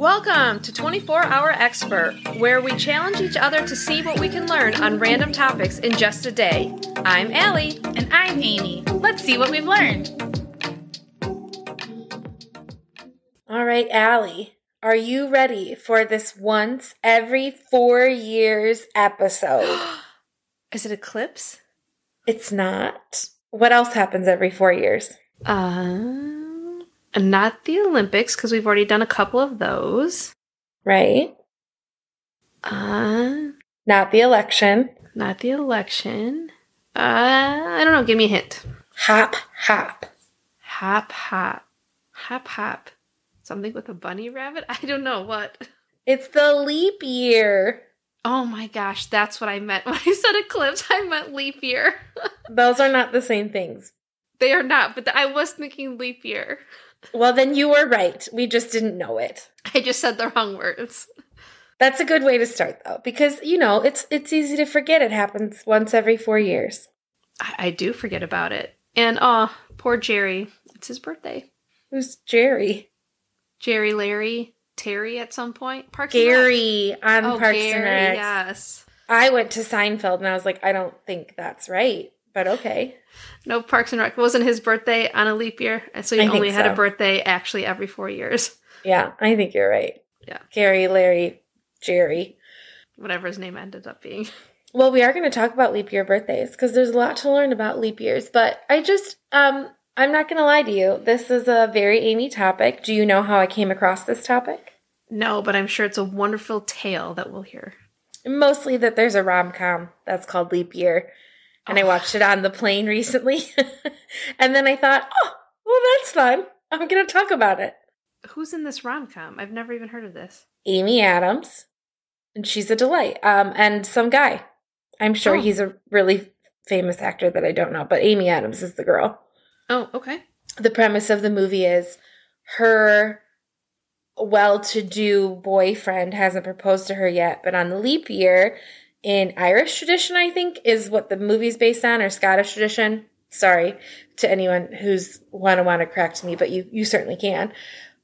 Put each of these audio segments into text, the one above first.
Welcome to 24 Hour Expert, where we challenge each other to see what we can learn on random topics in just a day. I'm Allie. And I'm Amy. Let's see what we've learned. All right, Allie, are you ready for this once every four years episode? Is it Eclipse? it's not. What else happens every four years? Um, not the Olympics, because we've already done a couple of those. Right? Uh, Not the election. not the election. Uh, I don't know. Give me a hint. Hop, hop. Hop, hop. Hop, hop. Something with a bunny rabbit? I don't know what. It's the leap year. Oh my gosh, that's what I meant. When I said eclipse, I meant leap year. Those are not the same things. They are not, but I was thinking leap year. Well, then you were right. We just didn't know it. I just said the wrong words. That's a good way to start though, because you know, it's it's easy to forget it happens once every 4 years. I, I do forget about it. And oh, poor Jerry. It's his birthday. Who's Jerry? Jerry, Larry, Terry at some point. Parks. Gary on Oh, Parks Gary, and Rec. yes. I went to Seinfeld and I was like, I don't think that's right, but okay. No, Parks and Rec wasn't his birthday on a leap year, and so he I only had so. a birthday actually every four years. Yeah, I think you're right. Yeah. Gary, Larry, Jerry. Whatever his name ended up being. Well, we are going to talk about leap year birthdays because there's a lot to learn about leap years. But I just, um, I'm not going to lie to you. This is a very Amy topic. Do you know how I came across this topic? No, but I'm sure it's a wonderful tale that we'll hear. Mostly that there's a rom com that's called Leap Year. And I Oh. watched it on the plane recently. and then I thought, oh, well, that's fun. I'm going to talk about it. Who's in this rom com? I've never even heard of this. Amy Adams, and she's a delight. Um, and some guy. I'm sure Oh. he's a really famous actor that I don't know, but Amy Adams is the girl. Oh, okay. the premise of the movie is her well-to-do boyfriend hasn't proposed to her yet but on the leap year in irish tradition i think is what the movie's based on or scottish tradition sorry to anyone who's want to want to correct me but you you certainly can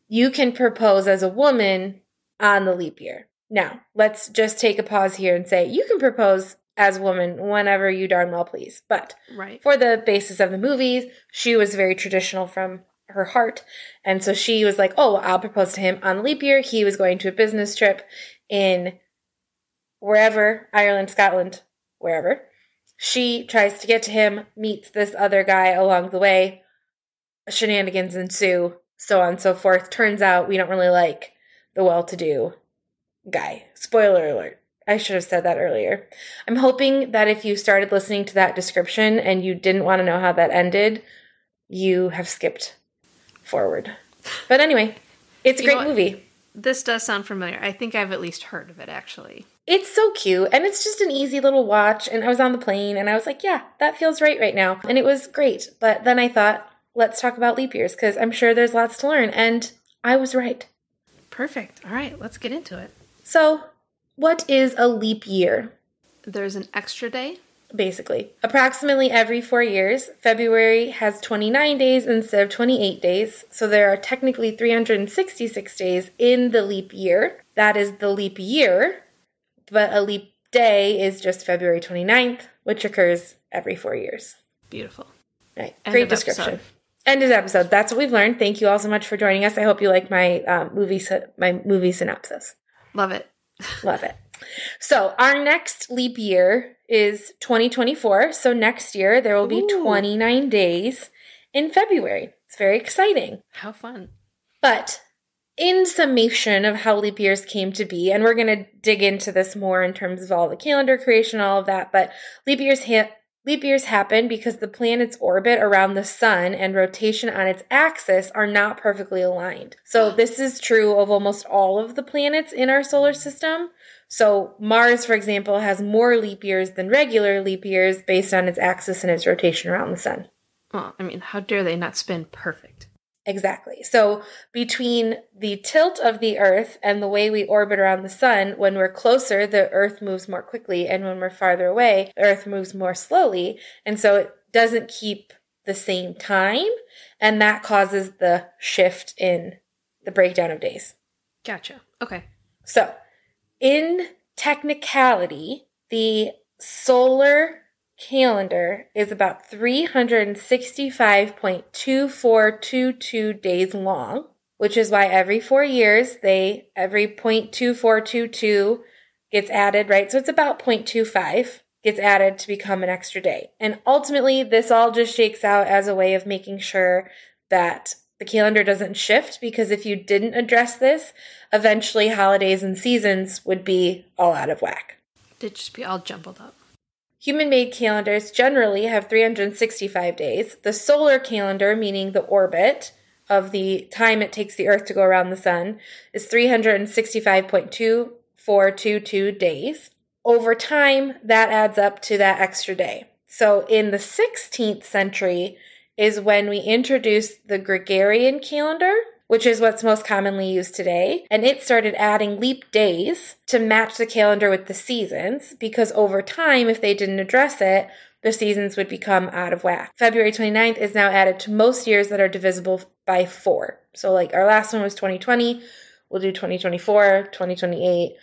you can propose as a woman on the leap year now let's just take a pause here and say you can propose as a woman whenever you darn well please but Right. for the basis of the movies, she was very traditional from her heart. And so she was like, oh, well, I'll propose to him on leap year. He was going to a business trip in wherever, Ireland, Scotland, wherever. She tries to get to him, meets this other guy along the way. Shenanigans ensue, so on and so forth. Turns out we don't really like the well to do guy. Spoiler alert. I should have said that earlier. I'm hoping that if you started listening to that description and you didn't want to know how that ended, you have skipped forward. But anyway, it's a You great movie. This does sound familiar. I think I've at least heard of it actually. It's so cute and it's just an easy little watch. And I was on the plane and I was like, yeah, that feels right right now. And it was great. But then I thought, let's talk about leap years because I'm sure there's lots to learn. And I was right. Perfect. All right, let's get into it. So, what is a leap year? There's an extra day. basically. Approximately every four years, February has 29 days instead of 28 days. So there are technically 366 days in the leap year. That is the leap year, but a leap day is just February 29th, which occurs every four years. Beautiful. Right. End Great description. episode. End of episode. That's what we've learned. Thank you all so much for joining us. I hope you like my um, movie my movie synopsis. Love it. Love it. So, our next leap year is 2024. So, next year there will be Ooh. 29 days in February. It's very exciting. How fun. But in summation of how leap years came to be, and we're going to dig into this more in terms of all the calendar creation, all of that, but leap years ha- leap years happen because the planet's orbit around the sun and rotation on its axis are not perfectly aligned. So this is true of almost all of the planets in our solar system. So Mars, for example, has more leap years than regular leap years based on its axis and its rotation around the sun. Well, I mean, how dare they not spin perfect? Exactly. So between the tilt of the Earth and the way we orbit around the sun, when we're closer, the Earth moves more quickly, and when we're farther away, the Earth moves more slowly. And so it doesn't keep the same time, and that causes the shift in the breakdown of days. Gotcha. Okay. So, in technicality, the solar calendar is about 365.2422 days long, which is why every four years they every 0.2422 gets added, right? So it's about 0.25 gets added to become an extra day. And ultimately, this all just shakes out as a way of making sure that the calendar doesn't shift because if you didn't address this, eventually holidays and seasons would be all out of whack. They'd just be all jumbled up. Human made calendars generally have 365 days. The solar calendar, meaning the orbit of the time it takes the Earth to go around the sun, is 365.2422 days. Over time, that adds up to that extra day. So in the 16th century is when we introduced the Gregorian calendar, which is what's most commonly used today. And it started adding leap days to match the calendar with the seasons because over time, if they didn't address it, the seasons would become out of whack. February 29th is now added to most years that are divisible by four. So, like our last one was 2020, we'll do 2024, 2028,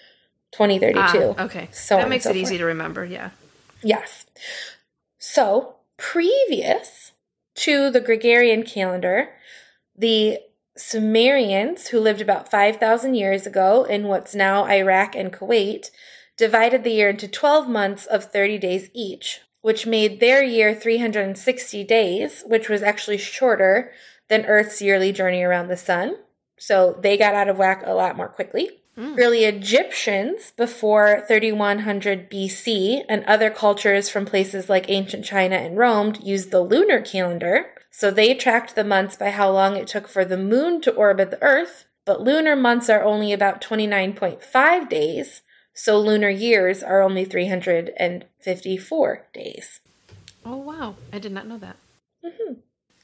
2032. Ah, okay. So that makes so it easy to remember. Yeah. Yes. So, previous to the Gregorian calendar, the Sumerians, who lived about 5,000 years ago in what's now Iraq and Kuwait, divided the year into 12 months of 30 days each, which made their year 360 days, which was actually shorter than Earth's yearly journey around the sun. So they got out of whack a lot more quickly. Hmm. Early Egyptians before 3100 BC and other cultures from places like ancient China and Rome used the lunar calendar. So they tracked the months by how long it took for the moon to orbit the Earth. But lunar months are only about 29.5 days. So lunar years are only 354 days. Oh wow, I did not know that. Mm-hmm.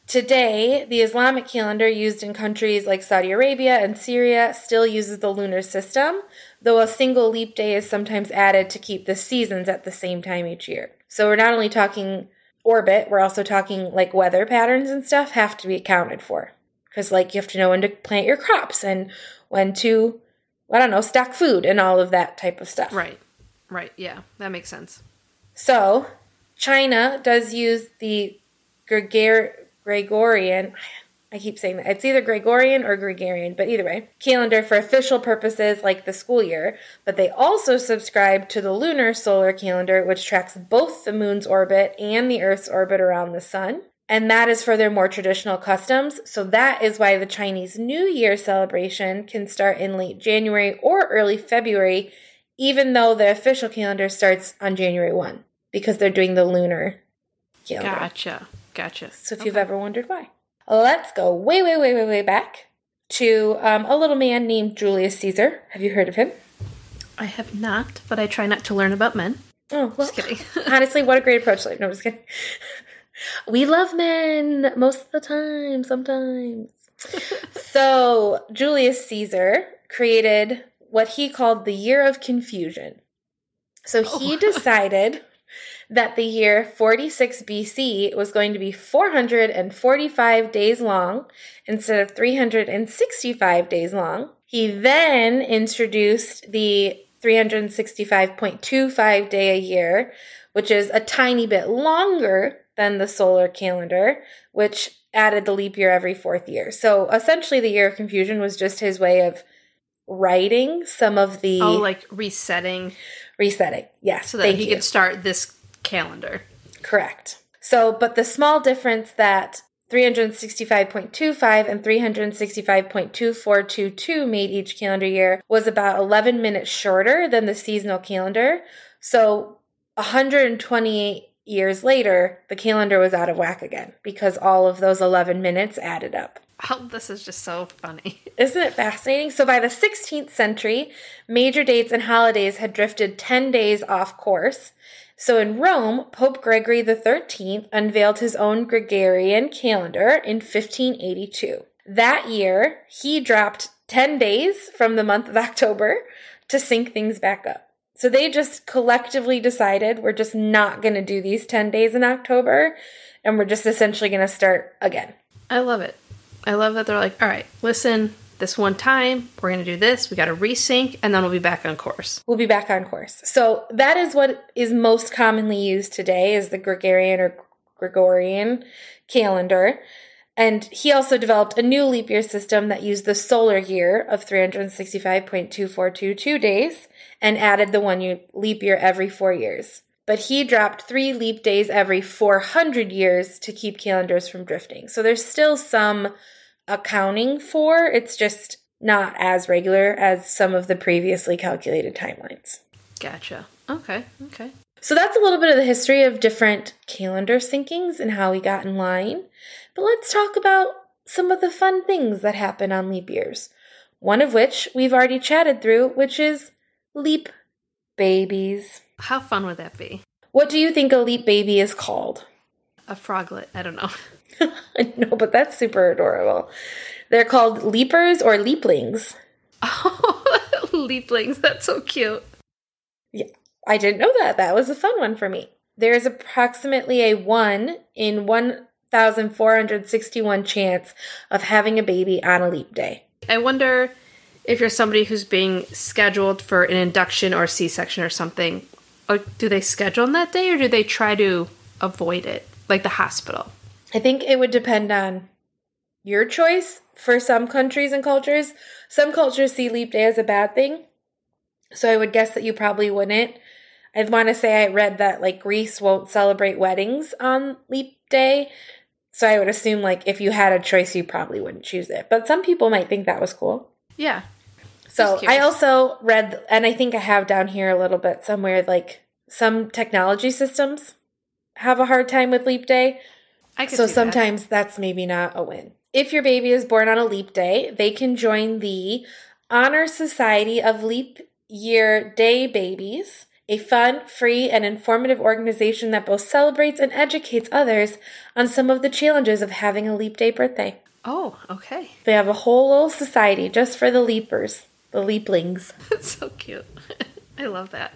Today, the Islamic calendar used in countries like Saudi Arabia and Syria still uses the lunar system, though a single leap day is sometimes added to keep the seasons at the same time each year. So we're not only talking orbit, we're also talking like weather patterns and stuff have to be accounted for. Because, like, you have to know when to plant your crops and when to, I don't know, stock food and all of that type of stuff. Right. Right. Yeah, that makes sense. So, China does use the Gregor- Gregorian, I keep saying that. It's either Gregorian or Gregorian, but either way, calendar for official purposes like the school year. But they also subscribe to the lunar solar calendar, which tracks both the moon's orbit and the Earth's orbit around the sun. And that is for their more traditional customs. So that is why the Chinese New Year celebration can start in late January or early February, even though the official calendar starts on January 1, because they're doing the lunar calendar. Gotcha. Gotcha. So if you've ever wondered why. Let's go way, way, way, way, way back to um, a little man named Julius Caesar. Have you heard of him? I have not, but I try not to learn about men. Oh, well, Just kidding. honestly, what a great approach to life. No, I'm just kidding. We love men most of the time, sometimes. so, Julius Caesar created what he called the Year of Confusion. So, he Oh. decided that the year 46 BC was going to be 445 days long instead of 365 days long. He then introduced the 365.25 day a year, which is a tiny bit longer than the solar calendar, which added the leap year every fourth year. So essentially, the year of confusion was just his way of writing some of the Oh, like resetting resetting. Yes, so that he you. could start this calendar. Correct. So, but the small difference that 365.25 and 365.2422 made each calendar year was about 11 minutes shorter than the seasonal calendar. So, 128 years later, the calendar was out of whack again because all of those 11 minutes added up. Oh, this is just so funny. Isn't it fascinating? So by the 16th century, major dates and holidays had drifted 10 days off course. So in Rome, Pope Gregory XIII unveiled his own Gregorian calendar in 1582. That year, he dropped 10 days from the month of October to sync things back up. So they just collectively decided we're just not going to do these 10 days in October and we're just essentially going to start again. I love it. I love that they're like, all right, listen, this one time, we're going to do this, we got to resync, and then we'll be back on course. We'll be back on course. So that is what is most commonly used today is the Gregorian or Gregorian calendar. And he also developed a new leap year system that used the solar year of 365.2422 days and added the one year leap year every four years. But he dropped three leap days every 400 years to keep calendars from drifting. So there's still some accounting for, it's just not as regular as some of the previously calculated timelines. Gotcha. Okay. Okay. So that's a little bit of the history of different calendar syncings and how we got in line. But let's talk about some of the fun things that happen on leap years. One of which we've already chatted through, which is leap babies. How fun would that be? What do you think a leap baby is called? A froglet. I don't know. no, but that's super adorable. They're called leapers or leaplings. Oh, leaplings. That's so cute. Yeah, I didn't know that. That was a fun one for me. There is approximately a 1 in 1,461 chance of having a baby on a leap day. I wonder if you're somebody who's being scheduled for an induction or C section or something, like, do they schedule on that day or do they try to avoid it, like the hospital? I think it would depend on your choice for some countries and cultures. Some cultures see leap day as a bad thing. So I would guess that you probably wouldn't. I want to say I read that like Greece won't celebrate weddings on leap day. So I would assume like if you had a choice, you probably wouldn't choose it. But some people might think that was cool. Yeah. So I also read, and I think I have down here a little bit somewhere, like some technology systems have a hard time with leap day. I could so see that. sometimes that's maybe not a win. If your baby is born on a leap day, they can join the Honor Society of Leap Year Day Babies, a fun, free, and informative organization that both celebrates and educates others on some of the challenges of having a leap day birthday. Oh, okay. They have a whole little society just for the leapers, the leaplings. That's so cute. I love that.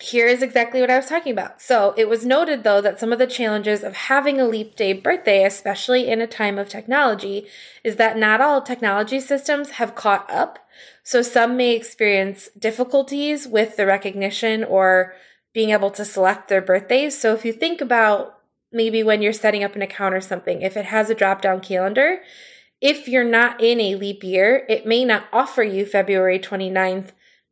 Here is exactly what I was talking about. So, it was noted though that some of the challenges of having a leap day birthday, especially in a time of technology, is that not all technology systems have caught up. So, some may experience difficulties with the recognition or being able to select their birthdays. So, if you think about maybe when you're setting up an account or something, if it has a drop down calendar, if you're not in a leap year, it may not offer you February 29th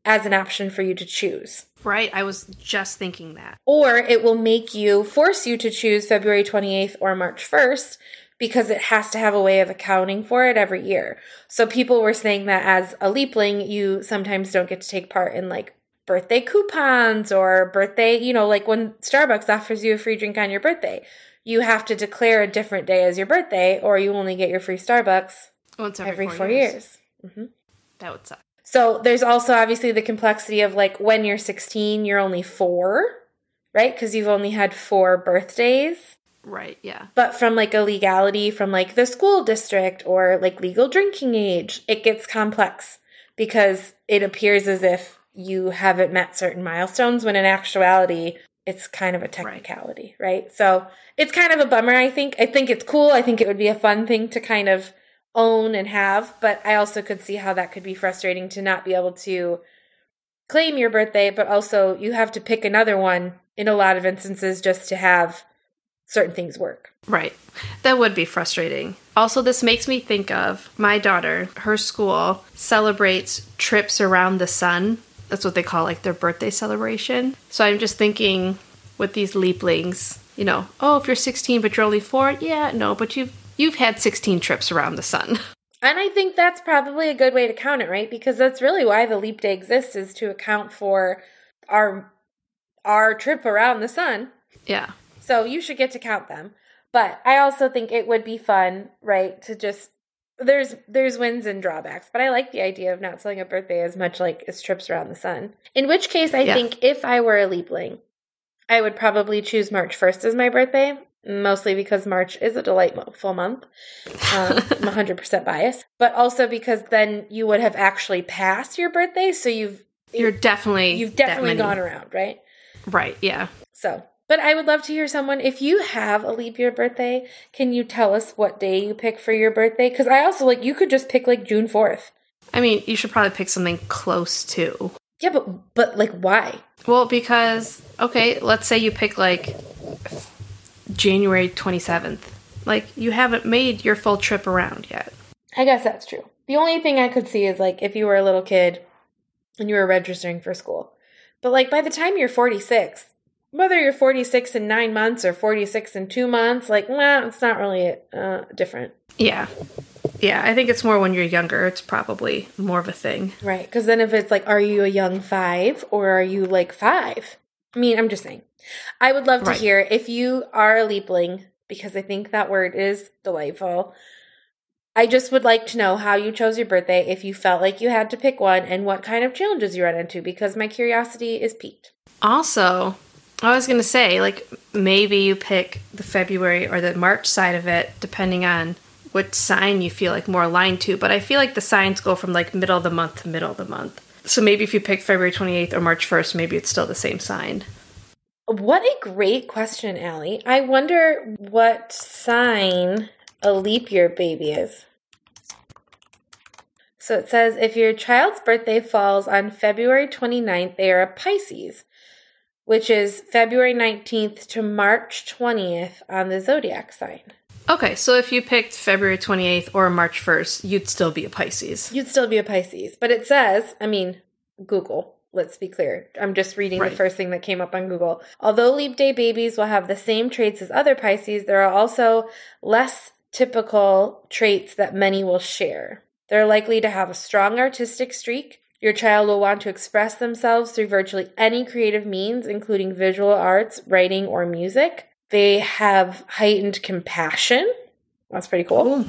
as an option for you to choose. Right. I was just thinking that. Or it will make you force you to choose February 28th or March 1st because it has to have a way of accounting for it every year. So people were saying that as a leapling, you sometimes don't get to take part in like birthday coupons or birthday, you know, like when Starbucks offers you a free drink on your birthday, you have to declare a different day as your birthday or you only get your free Starbucks Once every, every, four, four, years. years. hmm That would suck. So there's also obviously the complexity of like when you're 16, you're only four, right? Because you've only had four birthdays. Right. Yeah. But from like a legality from like the school district or like legal drinking age, it gets complex because it appears as if you haven't met certain milestones when in actuality, it's kind of a technicality, right? So it's kind of a bummer, I think. I think it's cool. I think it would be a fun thing to kind of own and have, but I also could see how that could be frustrating to not be able to claim your birthday, but also you have to pick another one in a lot of instances just to have certain things work. Right. That would be frustrating. Also, this makes me think of my daughter. Her school celebrates trips around the sun. That's what they call like their birthday celebration. So I'm just thinking with these leaplings, you know, oh, if you're 16 but you're only 4, yeah, no, but you've you've had 16 trips around the sun. And I think that's probably a good way to count it, right? Because that's really why the leap day exists is to account for our our trip around the sun. Yeah. So you should get to count them. But I also think it would be fun, right, to just there's there's wins and drawbacks, but I like the idea of not selling a birthday as much like as trips around the sun. In which case I Yeah. think if I were a leapling, I would probably choose March 1st as my birthday, mostly because March is a delightful month. Um, I'm 100% biased, but also because then you would have actually passed your birthday, so you've You're definitely you've definitely gone around, right? Right, yeah. So But I would love to hear someone, if you have a leap year birthday, can you tell us what day you pick for your birthday? Because I also like, you could just pick like June 4th. I mean, you should probably pick something close to. Yeah, but, but like, why? Well, because, okay, let's say you pick like January 27th. Like, you haven't made your full trip around yet. I guess that's true. The only thing I could see is like if you were a little kid and you were registering for school. But like by the time you're 46, whether you're 46 in nine months or 46 in two months, like, nah, it's not really uh, different. Yeah. Yeah, I think it's more when you're younger. It's probably more of a thing. Right. Because then if it's like, are you a young five or are you like five? I mean, I'm just saying. I would love to Right. hear if you are a leapling, because I think that word is delightful. I just would like to know how you chose your birthday, if you felt like you had to pick one, and what kind of challenges you ran into, because my curiosity is piqued. Also, I was going to say, like, maybe you pick the February or the March side of it, depending on what sign you feel like more aligned to. But I feel like the signs go from like middle of the month to middle of the month. So maybe if you pick February 28th or March 1st, maybe it's still the same sign. What a great question, Allie. I wonder what sign a leap year baby is. So it says if your child's birthday falls on February 29th, they are a Pisces, which is February 19th to March 20th on the zodiac sign. Okay, so if you picked February 28th or March 1st, you'd still be a Pisces. You'd still be a Pisces. But it says, I mean, Google, let's be clear. I'm just reading Right. the first thing that came up on Google. Although leap day babies will have the same traits as other Pisces, there are also less typical traits that many will share. They're likely to have a strong artistic streak. Your child will want to express themselves through virtually any creative means, including visual arts, writing, or music. They have heightened compassion. That's pretty cool.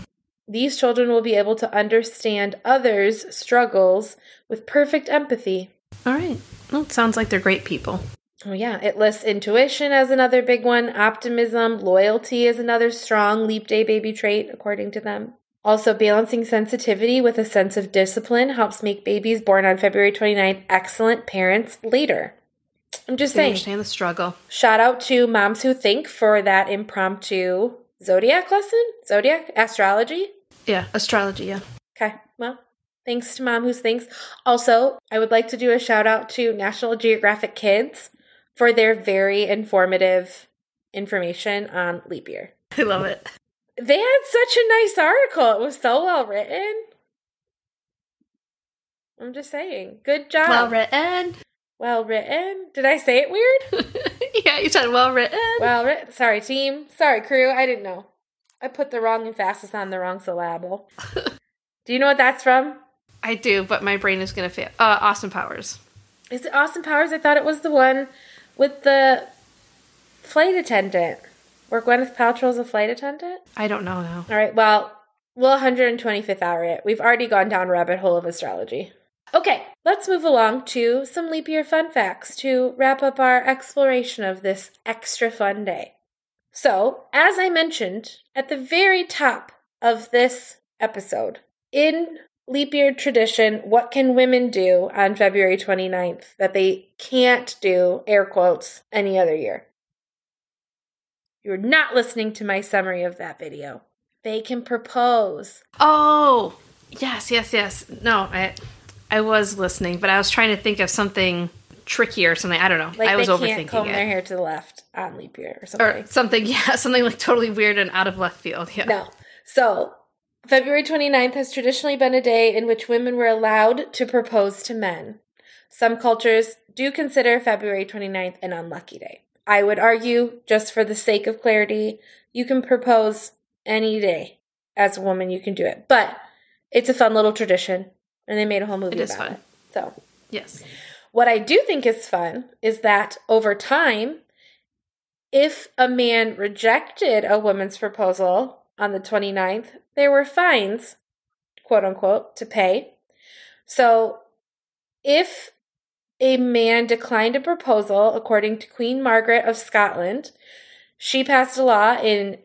These children will be able to understand others' struggles with perfect empathy. All right. Well, it sounds like they're great people. Oh, yeah. It lists intuition as another big one, optimism, loyalty is another strong leap day baby trait, according to them. Also, balancing sensitivity with a sense of discipline helps make babies born on February 29th excellent parents later. I'm just saying. understand the struggle. Shout out to Moms Who Think for that impromptu zodiac lesson, zodiac astrology. Yeah, astrology, yeah. Okay. Well, thanks to Mom Who Thinks. Also, I would like to do a shout out to National Geographic Kids for their very informative information on leap year. I love it. They had such a nice article. It was so well written. I'm just saying. Good job. Well written. Well written. Did I say it weird? yeah, you said well written. well written. Sorry, team. Sorry, crew. I didn't know. I put the wrong emphasis on the wrong syllable. Do you know what that's from? I do, but my brain is going to fail. Uh, Austin Powers. Is it Austin Powers? I thought it was the one with the flight attendant. Where Gwyneth Paltrow's a flight attendant? I don't know now. All right, well, we'll 125th hour it. We've already gone down rabbit hole of astrology. Okay, let's move along to some leap year fun facts to wrap up our exploration of this extra fun day. So, as I mentioned at the very top of this episode, in leap year tradition, what can women do on February 29th that they can't do, air quotes, any other year? You're not listening to my summary of that video. They can propose. Oh, yes, yes, yes. No, I I was listening, but I was trying to think of something tricky or something. I don't know. Like I was they can't comb it. their hair to the left on leap year or something. or something, yeah, something like totally weird and out of left field. Yeah. No. So, February 29th has traditionally been a day in which women were allowed to propose to men. Some cultures do consider February 29th an unlucky day. I would argue, just for the sake of clarity, you can propose any day. As a woman, you can do it. But it's a fun little tradition, and they made a whole movie It is about fun. it. So, Yes. what I do think is fun is that over time, if a man rejected a woman's proposal on the 29th, there were fines, quote unquote, to pay. So if a man declined a proposal, according to Queen Margaret of Scotland, she passed a law in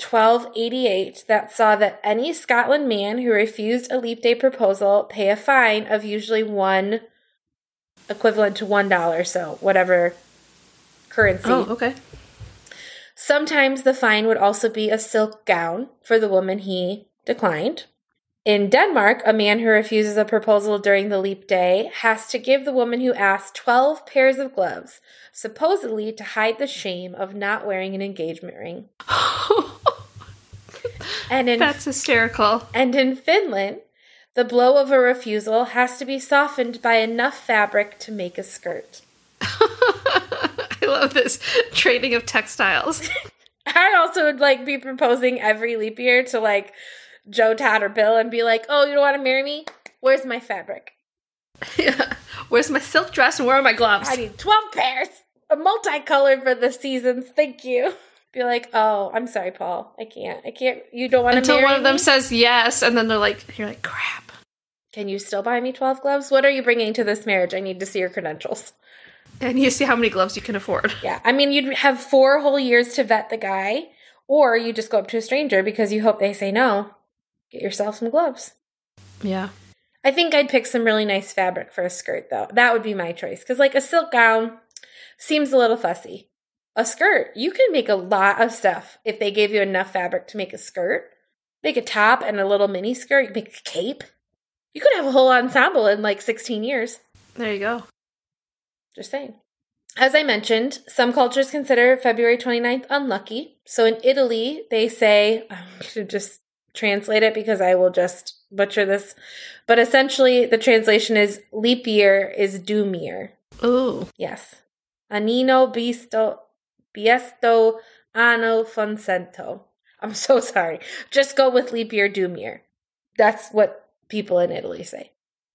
1288 that saw that any Scotland man who refused a leap day proposal pay a fine of usually one equivalent to one dollar, so whatever currency. Oh, okay. Sometimes the fine would also be a silk gown for the woman he declined. In Denmark, a man who refuses a proposal during the leap day has to give the woman who asked 12 pairs of gloves, supposedly to hide the shame of not wearing an engagement ring. And in That's hysterical. and in Finland, the blow of a refusal has to be softened by enough fabric to make a skirt. I love this trading of textiles. I also would like be proposing every leap year to like Joe, Todd, or Bill and be like, "Oh, you don't want to marry me? Where's my fabric? yeah. Where's my silk dress and where are my gloves? I need twelve pairs, a multicolored for the seasons. Thank you." Be like, "Oh, I'm sorry, Paul. I can't. I can't. You don't want to Until one of them me? says yes, and then they're like, you're like, crap. Can you still buy me twelve gloves? What are you bringing to this marriage? I need to see your credentials." And you see how many gloves you can afford. Yeah, I mean, you'd have four whole years to vet the guy, or you just go up to a stranger because you hope they say no. Get yourself some gloves. Yeah. I think I'd pick some really nice fabric for a skirt, though. That would be my choice. Because, like, a silk gown seems a little fussy. A skirt, you can make a lot of stuff if they gave you enough fabric to make a skirt. Make a top and a little mini skirt. You make a cape. You could have a whole ensemble in like 16 years. There you go. Just saying. As I mentioned, some cultures consider February 29th unlucky. So in Italy, they say, I'm um, going to just translate it because I will just butcher this. But essentially, the translation is leap year is doom year. Ooh. Yes. Anino bisto, biesto anno foncento. I'm so sorry. Just go with leap year, doom year. That's what people in Italy say.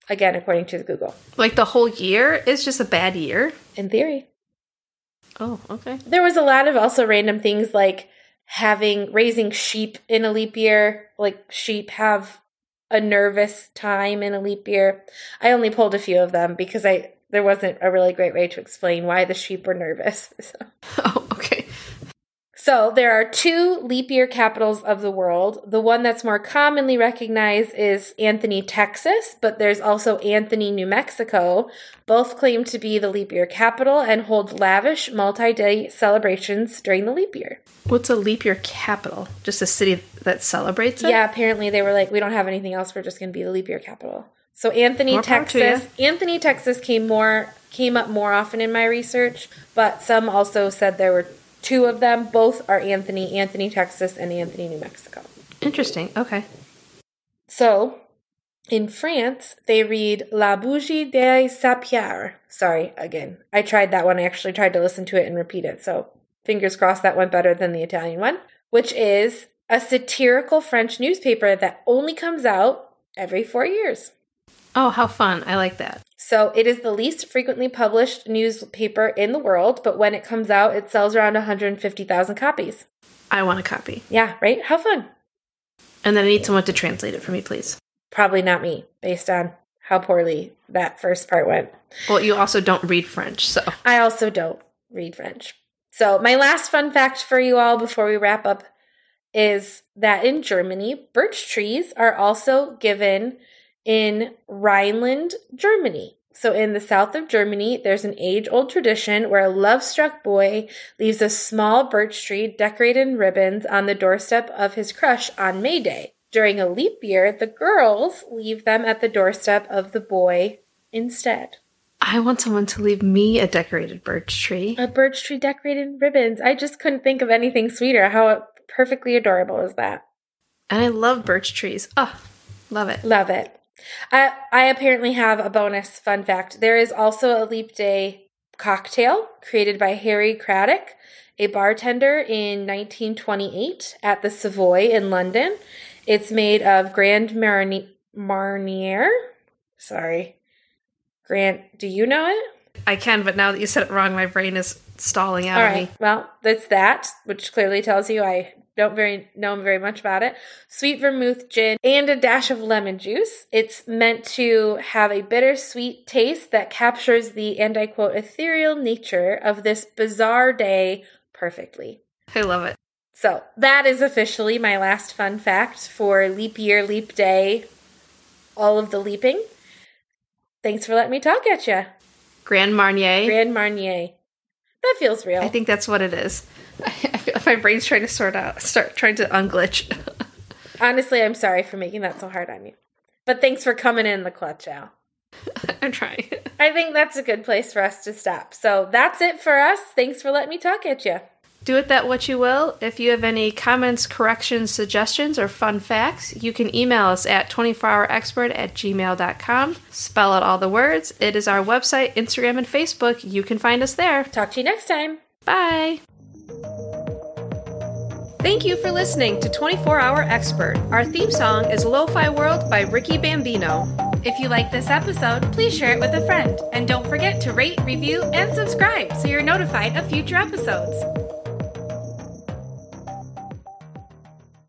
Again, according to Google. Like the whole year is just a bad year? In theory. Oh, okay. There was a lot of also random things like having raising sheep in a leap year, like sheep have a nervous time in a leap year. I only pulled a few of them because I there wasn't a really great way to explain why the sheep were nervous. So, Oh. So there are two leap year capitals of the world. The one that's more commonly recognized is Anthony, Texas, but there's also Anthony, New Mexico. Both claim to be the leap year capital and hold lavish multi-day celebrations during the leap year. What's a leap year capital? Just a city that celebrates it? Yeah, apparently they were like, we don't have anything else. We're just going to be the leap year capital. So Anthony, More Texas, Anthony, Texas came more came up more often in my research, but some also said there were two of them. Both are Anthony, Anthony, Texas, and Anthony, New Mexico. Interesting. Okay. So in France, they read La Bougie des Sapières. Sorry, again, I tried that one. I actually tried to listen to it and repeat it. So fingers crossed that went better than the Italian one, which is a satirical French newspaper that only comes out every four years. Oh, how fun. I like that. So it is the least frequently published newspaper in the world, but when it comes out, it sells around 150,000 copies. I want a copy. Yeah, right? How fun. And then I need someone to translate it for me, please. Probably not me, based on how poorly that first part went. Well, you also don't read French, so. I also don't read French. So, my last fun fact for you all before we wrap up is that in Germany, birch trees are also given in Rhineland, Germany. So, in the south of Germany, there's an age old tradition where a love struck boy leaves a small birch tree decorated in ribbons on the doorstep of his crush on May Day. During a leap year, the girls leave them at the doorstep of the boy instead. I want someone to leave me a decorated birch tree. A birch tree decorated in ribbons. I just couldn't think of anything sweeter. How perfectly adorable is that? And I love birch trees. Oh, love it. Love it. I I apparently have a bonus fun fact. There is also a leap day cocktail created by Harry Craddock, a bartender in 1928 at the Savoy in London. It's made of Grand Marni- Marnier. Sorry. Grant, do you know it? I can, but now that you said it wrong, my brain is stalling out All on me. Well, that's that, which clearly tells you I don't very know very much about it. Sweet vermouth gin and a dash of lemon juice. It's meant to have a bittersweet taste that captures the and I quote ethereal nature of this bizarre day perfectly. I love it. So that is officially my last fun fact for leap year, leap day, all of the leaping. Thanks for letting me talk at you. Grand Marnier. Grand Marnier. That feels real. I think that's what it is. I feel like my brain's trying to sort out, start trying to unglitch. Honestly, I'm sorry for making that so hard on you. But thanks for coming in the clutch, Al. I'm trying. I think that's a good place for us to stop. So that's it for us. Thanks for letting me talk at you. Do with that what you will. If you have any comments, corrections, suggestions, or fun facts, you can email us at 24hourexpert at gmail.com. Spell out all the words. It is our website, Instagram, and Facebook. You can find us there. Talk to you next time. Bye. Thank you for listening to 24 Hour Expert. Our theme song is Lo-Fi World by Ricky Bambino. If you like this episode, please share it with a friend. And don't forget to rate, review, and subscribe so you're notified of future episodes.